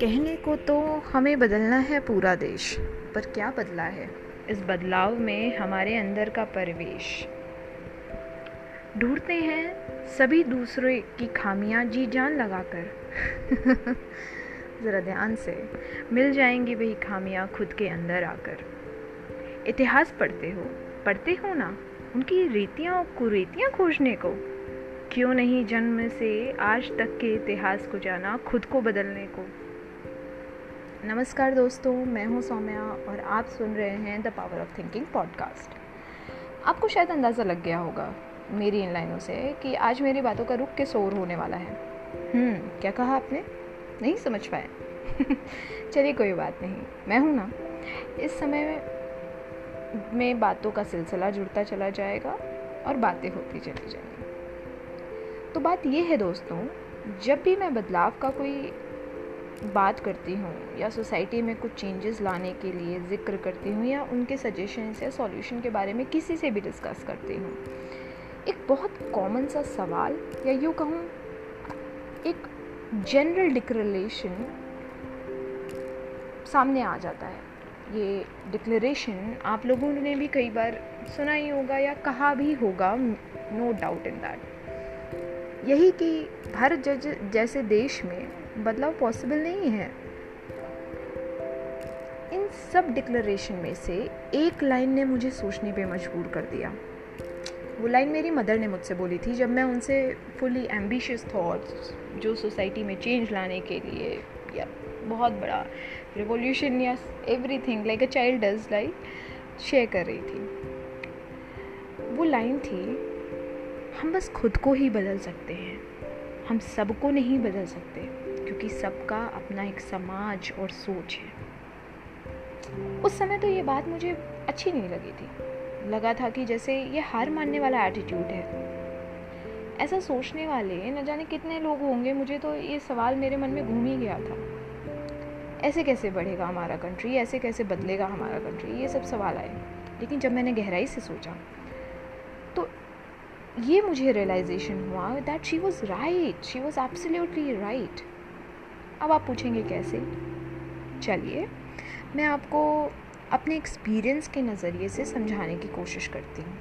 कहने को तो हमें बदलना है पूरा देश, पर क्या बदला है? इस बदलाव में हमारे अंदर का परिवेश। ढूंढते हैं सभी दूसरे की खामियाँ जी जान लगाकर। ज़रा ध्यान से, मिल जाएँगी वही खामियाँ खुद के अंदर आकर। इतिहास पढ़ते हो पढ़ते हो ना? उनकी रीतियाँ कुरीतियाँ खोजने को। क्यों नहीं जन्म से आज तक के इतिहास को जाना खुद को बदलने को? नमस्कार दोस्तों, मैं हूँ सौम्या और आप सुन रहे हैं the power of thinking podcast आपको शायद अंदाज़ा लग गया होगा मेरी इन लाइनों से कि आज मेरी बातों का रुख के शोर होने वाला है। हम्म क्या कहा आपने? नहीं समझ पाए। चलिए कोई बात नहीं, मैं हूँ ना। इस समय में बातों का सिलसिला जुड़ता चला जाएगा और बातें होती चली जाएँगी। तो बात यह है दोस्तों, जब भी मैं बदलाव का कोई बात करती हूँ या सोसाइटी में कुछ चेंजेस लाने के लिए ज़िक्र करती हूँ या उनके सजेशंस या सॉल्यूशन के बारे में किसी से भी डिस्कस करती हूँ, एक बहुत कॉमन सा सवाल या यूँ कहूँ, एक जनरल डिक्लेरेशन सामने आ जाता है। ये डिक्लेरेशन आप लोगों ने भी कई बार सुना ही होगा या कहा भी होगा नो डाउट इन दैट यही कि भारत जज जैसे देश में बदलाव पॉसिबल नहीं है। इन सब डिक्लेरेशन में से एक लाइन ने मुझे सोचने पे मजबूर कर दिया। वो लाइन मेरी मदर ने मुझसे बोली थी जब मैं उनसे फुली एम्बिशियस थॉट्स जो सोसाइटी में चेंज लाने के लिए या बहुत बड़ा रिवोल्यूशन या everything like a child does like share कर रही थी वो लाइन थी, हम बस खुद को ही बदल सकते हैं। हम सबको नहीं बदल सकते, क्योंकि सबका अपना एक समाज और सोच है। उस समय तो ये बात मुझे अच्छी नहीं लगी थी। लगा था कि जैसे ये हार मानने वाला एटीट्यूड है। ऐसा सोचने वाले, न जाने कितने लोग होंगे, मुझे तो ये सवाल मेरे मन में घूम ही गया था। ऐसे कैसे बढ़ेगा हमारा कंट्री ऐसे कैसे बदलेगा हमारा कंट्री ये सब सवाल आए। लेकिन जब मैंने गहराई से सोचा तो ये मुझे रियलाइजेशन हुआ that she was right she was absolutely right अब आप पूछेंगे कैसे? चलिए, मैं आपको अपने एक्सपीरियंस के नज़रिए से समझाने की कोशिश करती हूँ।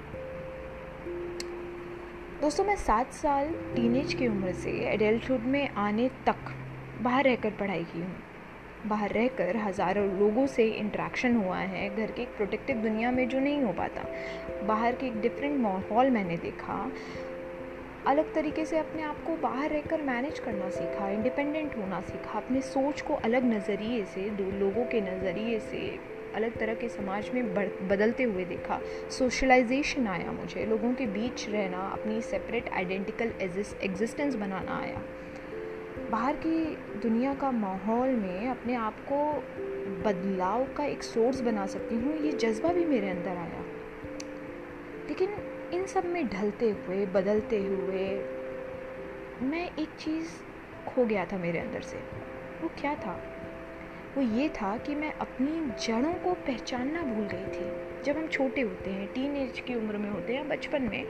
दोस्तों, मैं सात साल टीनेज की उम्र से एडल्टहुड में आने तक बाहर रहकर पढ़ाई की हूँ। बाहर रहकर हज़ारों लोगों से इंट्रैक्शन हुआ है। घर के एक प्रोटेक्टिव दुनिया में जो नहीं हो पाता। बाहर के एक डिफरेंट माहौल मैंने देखा। अलग तरीके से अपने आप को बाहर रहकर मैनेज करना सीखा इंडिपेंडेंट होना सीखा। अपने सोच को अलग नज़रिए से, दो लोगों के नज़रिए से, अलग तरह के समाज में बदलते हुए देखा। सोशलाइजेशन आया मुझे। लोगों के बीच रहना, अपनी सेपरेट आइडेंटिकल एग्जिस्टेंस बनाना आया। बाहर की दुनिया का माहौल में अपने आप को बदलाव का एक सोर्स बना सकती हूँ। ये जज्बा भी मेरे अंदर आया। लेकिन इन सब में ढलते हुए, बदलते हुए मैं एक चीज़ खो गया था मेरे अंदर से। वो क्या था? वो ये था कि मैं अपनी जड़ों को पहचानना भूल गई थी। जब हम छोटे होते हैं टीन एज की उम्र में होते हैं बचपन में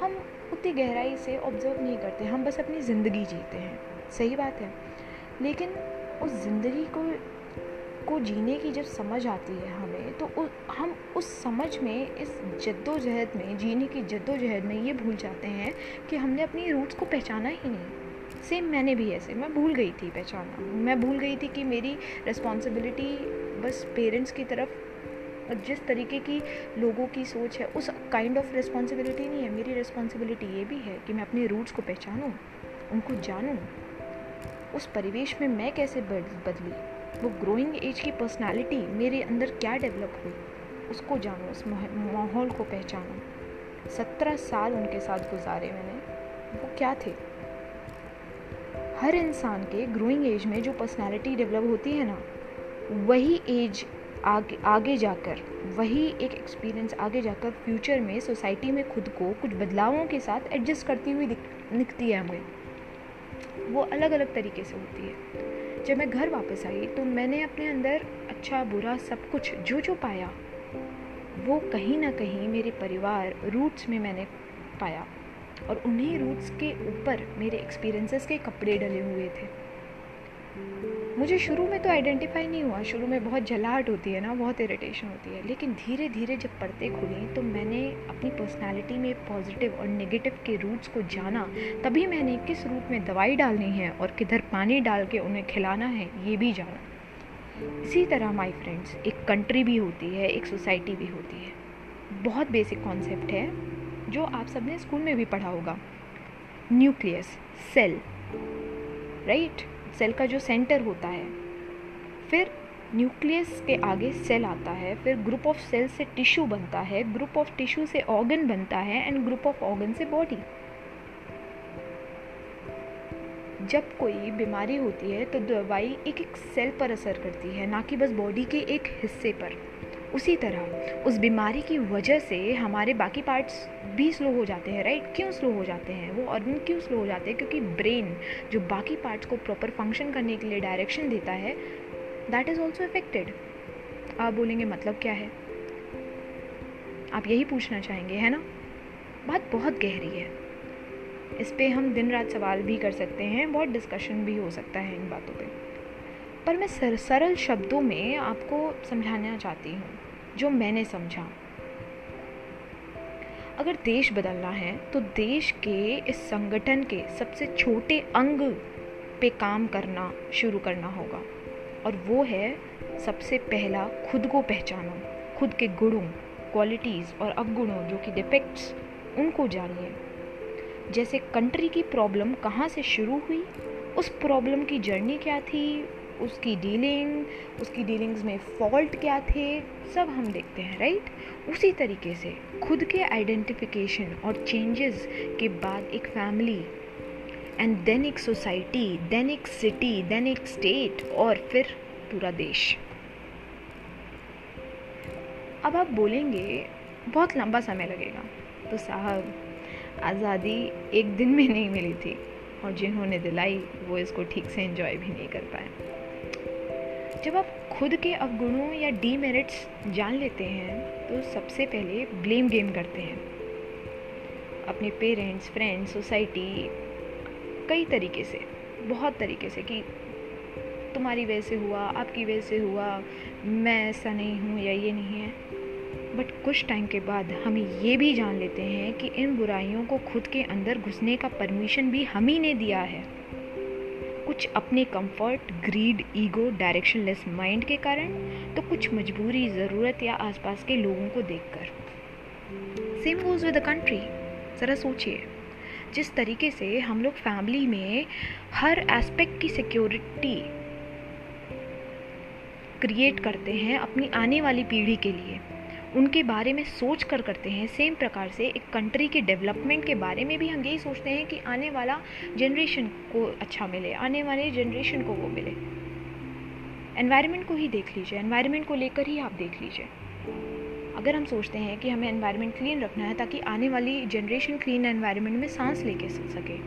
हम उतनी गहराई से ऑब्ज़र्व नहीं करते, हम बस अपनी ज़िंदगी जीते हैं। सही बात है। लेकिन उस ज़िंदगी को को जीने की जब समझ आती है हमें तो उ, हम उस समझ में इस जद्दोजहद में जीने की जद्दोजहद में ये भूल जाते हैं कि हमने अपनी रूट्स को पहचाना ही नहीं। सेम मैंने भी ऐसे मैं भूल गई थी पहचाना मैं भूल गई थी कि मेरी रिस्पॉन्सिबिलिटी बस पेरेंट्स की तरफ़ जिस तरीके की लोगों की सोच है उस काइंड ऑफ़ रिस्पॉन्सिबिलिटी नहीं है। मेरी रिस्पॉन्सिबिलिटी ये भी है कि मैं अपने रूट्स को पहचानूँ उनको जानूँ। उस परिवेश में मैं कैसे बदली? वो ग्रोइंग एज की पर्सनालिटी मेरे अंदर क्या डेवलप हुई? उसको जानो उस माहौल को पहचानो। सत्रह साल उनके साथ गुजारे मैंने। वो क्या थे? हर इंसान के ग्रोइंग एज में जो पर्सनालिटी डेवलप होती है ना वही एज आगे आगे जाकर वही एक एक्सपीरियंस आगे जाकर फ्यूचर में सोसाइटी में खुद को कुछ बदलावों के साथ एडजस्ट करती हुई दिख, दिखती है हमें। वो अलग अलग तरीके से होती है। जब मैं घर वापस आई तो मैंने अपने अंदर अच्छा बुरा सब कुछ जो जो पाया, वो कहीं ना कहीं मेरे परिवार रूट्स में मैंने पाया। और उन्हीं रूट्स के ऊपर मेरे एक्सपीरियंसेस के कपड़े डले हुए थे। मुझे शुरू में तो आइडेंटिफाई नहीं हुआ। शुरू में बहुत जलाहट होती है ना, बहुत इरिटेशन होती है। लेकिन धीरे धीरे जब पढ़ते खुली तो मैंने अपनी पर्सनालिटी में पॉजिटिव और नेगेटिव के रूट्स को जाना। तभी मैंने किस रूट में दवाई डालनी है और किधर पानी डाल के उन्हें खिलाना है, ये भी जाना। इसी तरह माई फ्रेंड्स एक कंट्री भी होती है, एक सोसाइटी भी होती है। बहुत बेसिक कॉन्सेप्ट है, जो आप सबने स्कूल में भी पढ़ा होगा। न्यूक्लियस सेल राइट सेल का जो सेंटर होता है, फिर न्यूक्लियस के आगे सेल आता है, फिर ग्रुप ऑफ़ सेल से टिश्यू बनता है, ग्रुप ऑफ़ टिश्यू से ऑर्गन बनता है एंड ग्रुप ऑफ़ ऑर्गन से बॉडी। जब कोई बीमारी होती है तो दवाई एक एक सेल पर असर करती है, ना कि बस बॉडी के एक हिस्से पर। उसी तरह उस बीमारी की वजह से हमारे बाकी पार्ट्स भी स्लो हो जाते हैं राइट क्यों स्लो हो जाते हैं? वो ऑर्गन क्यों स्लो हो जाते हैं? क्योंकि ब्रेन जो बाकी पार्ट्स को प्रॉपर फ़ंक्शन करने के लिए डायरेक्शन देता है दैट इज़ ऑल्सो इफेक्टेड आप बोलेंगे मतलब क्या है? आप यही पूछना चाहेंगे है ना? बात बहुत गहरी है। इस पर हम दिन रात सवाल भी कर सकते हैं बहुत डिस्कशन भी हो सकता है इन बातों पे। पर मैं सर, सरल शब्दों में आपको समझाना चाहती हूँ। जो मैंने समझा। अगर देश बदलना है तो देश के इस संगठन के सबसे छोटे अंग पे काम करना शुरू करना होगा। और वो है सबसे पहला खुद को पहचानो, खुद के गुणों क्वालिटीज़ और अवगुणों जो कि डिफेक्ट्स उनको जानिए। जैसे कंट्री की प्रॉब्लम कहाँ से शुरू हुई, उस प्रॉब्लम की जर्नी क्या थी उसकी डीलिंग, उसकी डीलिंग्स में फॉल्ट क्या थे, सब हम देखते हैं, राइट? उसी तरीके से खुद के आइडेंटिफिकेशन और चेंजेस के बाद एक फैमिली एंड देन एक सोसाइटी देन एक सिटी देन एक स्टेट, और फिर पूरा देश। अब आप बोलेंगे, बहुत लंबा समय लगेगा। तो साहब, आज़ादी एक दिन में नहीं मिली थी, और जिन्होंने दिलाई, वो इसको ठीक से एंजॉय भी नहीं कर पाए। जब आप खुद के अवगुणों या डीमेरिट्स जान लेते हैं तो सबसे पहले ब्लेम गेम करते हैं। अपने पेरेंट्स फ्रेंड्स सोसाइटी कई तरीके से, बहुत तरीके से कि तुम्हारी वजह से हुआ, आपकी वजह से हुआ, मैं ऐसा नहीं हूँ या ये नहीं है। बट कुछ टाइम के बाद हम ये भी जान लेते हैं कि इन बुराइयों को खुद के अंदर घुसने का परमिशन भी हम ही ने दिया है। कुछ अपने comfort greed ego directionless mind के कारण तो कुछ मजबूरी, ज़रूरत या आसपास के लोगों को देखकर। Same goes with the country ज़रा सोचिए। जिस तरीके से हम लोग फैमिली में हर एस्पेक्ट की सिक्योरिटी क्रिएट करते हैं अपनी आने वाली पीढ़ी के लिए। उनके बारे में सोच कर करते हैं। सेम प्रकार से एक कंट्री के डेवलपमेंट के बारे में भी हम यही सोचते हैं कि आने वाला जनरेशन को अच्छा मिले, आने वाले जनरेशन को वो मिले। एनवायरनमेंट को ही देख लीजिए एनवायरनमेंट को लेकर ही आप देख लीजिए। अगर हम सोचते हैं कि हमें एनवायरनमेंट क्लीन रखना है ताकि आने वाली जनरेशन क्लीन एनवायरनमेंट में सांस लेके सके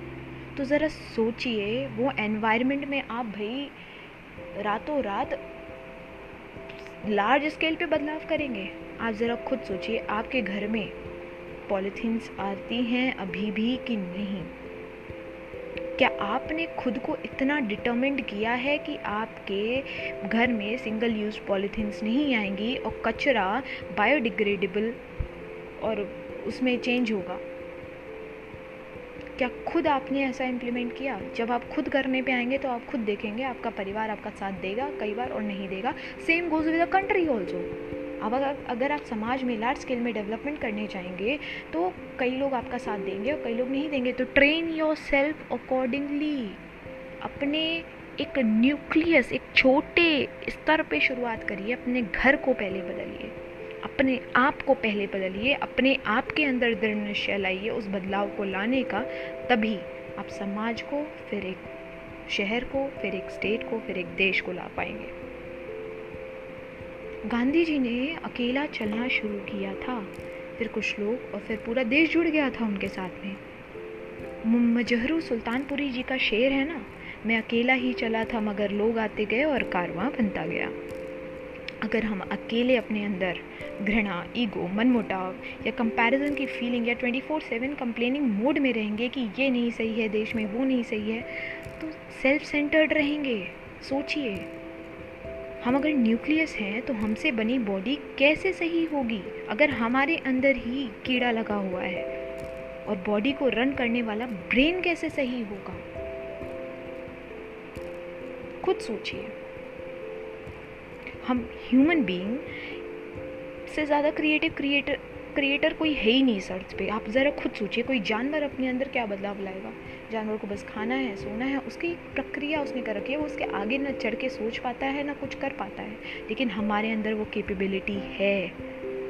तो ज़रा सोचिए, वो एनवायरनमेंट में आप भाई रातों रात लार्ज स्केल पे बदलाव करेंगे। आप ज़रा खुद सोचिए, आपके घर में पॉलीथीन्स आती हैं, अभी भी कि नहीं? क्या आपने खुद को इतना डिटर्मिंड किया है कि आपके घर में सिंगल यूज़ पॉलीथीन्स नहीं आएँगी और कचरा बायोडिग्रेडेबल और उसमें चेंज होगा? क्या खुद आपने ऐसा इम्प्लीमेंट किया? जब आप खुद करने पे आएँगे तो आप खुद देखेंगे, आपका परिवार आपका साथ देगा, कई बार और नहीं देगा। Same goes with the country also अब अगर अगर आप समाज में लार्ज स्केल में डेवलपमेंट करने जाएँगे तो कई लोग आपका साथ देंगे और कई लोग नहीं देंगे। तो ट्रेन योर सेल्फ अकॉर्डिंगली अपने एक न्यूक्लियस एक छोटे स्तर पे शुरुआत करिए, अपने घर को पहले बदलिए। अपने आप को पहले बदलिए, अपने आप के अंदर दृढ़ निश्चय लाइए उस बदलाव को लाने का। तभी आप समाज को, फिर एक शहर को, फिर एक स्टेट को, फिर एक देश को ला पाएँगे। गांधी जी ने अकेला चलना शुरू किया था। फिर कुछ लोग और फिर पूरा देश जुड़ गया था उनके साथ में। मजहरू सुल्तानपुरी जी का शेर है ना? मैं अकेला ही चला था, मगर लोग आते गए और कारवां बनता गया। अगर हम अकेले अपने अंदर घृणा, ईगो, मनमुटाव या कंपैरिजन की फीलिंग या 24/7 सेवन कंप्लेनिंग मोड में रहेंगे कि ये नहीं सही है, देश में वो नहीं सही है तो सेल्फ सेंटर्ड रहेंगे। सोचिए। हम अगर न्यूक्लियस हैं तो हमसे बनी बॉडी कैसे सही होगी? अगर हमारे अंदर ही कीड़ा लगा हुआ है, और बॉडी को रन करने वाला ब्रेन कैसे सही होगा? खुद सोचिए। हम ह्यूमन बीइंग से ज़्यादा क्रिएटिव क्रिएटर क्रिएटर कोई है ही नहीं इस अर्थ पे। आप ज़रा खुद सोचिए, कोई जानवर अपने अंदर क्या बदलाव लाएगा? जानवर को बस खाना है, सोना है, उसकी प्रक्रिया उसने कर रखी है, वो उसके आगे ना चढ़ के सोच पाता है, ना कुछ कर पाता है। लेकिन हमारे अंदर वो कैपेबिलिटी है।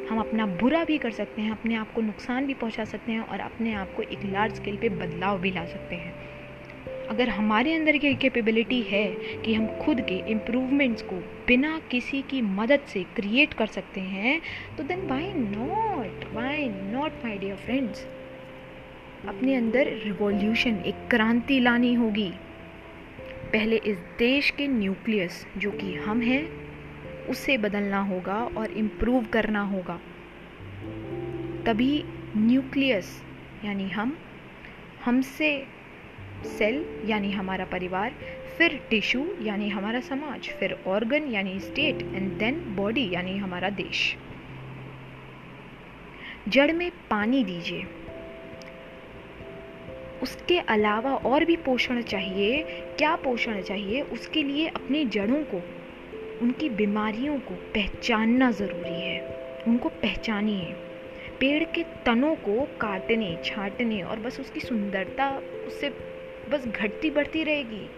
हम अपना बुरा भी कर सकते हैं, अपने आप को नुकसान भी पहुँचा सकते हैं और अपने आप को एक लार्ज स्केल पे बदलाव भी ला सकते हैं। अगर हमारे अंदर ये कैपेबिलिटी है कि हम खुद के इम्प्रूवमेंट्स को बिना किसी की मदद से क्रिएट कर सकते हैं तो then why not why not my dear friends अपने अंदर रिवॉल्यूशन एक क्रांति लानी होगी। पहले इस देश के न्यूक्लियस जो कि हम हैं, उसे बदलना होगा और इम्प्रूव करना होगा। तभी न्यूक्लियस यानी हम, हमसे सेल, यानी हमारा परिवार, फिर टिश्यू, यानी हमारा समाज, फिर ऑर्गन यानी स्टेट एंड देन बॉडी यानी हमारा देश। जड़ में पानी दीजिए। उसके अलावा और भी पोषण चाहिए। क्या पोषण चाहिए? उसके लिए अपनी जड़ों को, उनकी बीमारियों को पहचानना ज़रूरी है। उनको पहचानिए। पेड़ के तनों को काटने, छाटने और बस उसकी सुंदरता, उससे बस घटती बढ़ती रहेगी।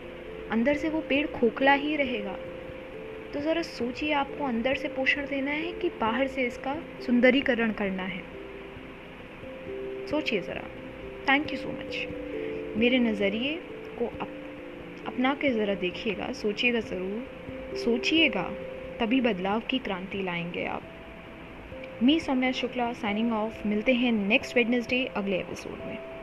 अंदर से वो पेड़ खोखला ही रहेगा। तो ज़रा सोचिए आपको अंदर से पोषण देना है कि बाहर से इसका सुंदरीकरण करना है? सोचिए ज़रा। थैंक यू सो मच मेरे नज़रिए को अप, अपना के ज़रा देखिएगा सोचिएगा ज़रूर। सोचिएगा तभी बदलाव की क्रांति लाएँगे आप। Me Saumya Shukla signing off मिलते हैं नेक्स्ट वेडनेसडे अगले एपिसोड में।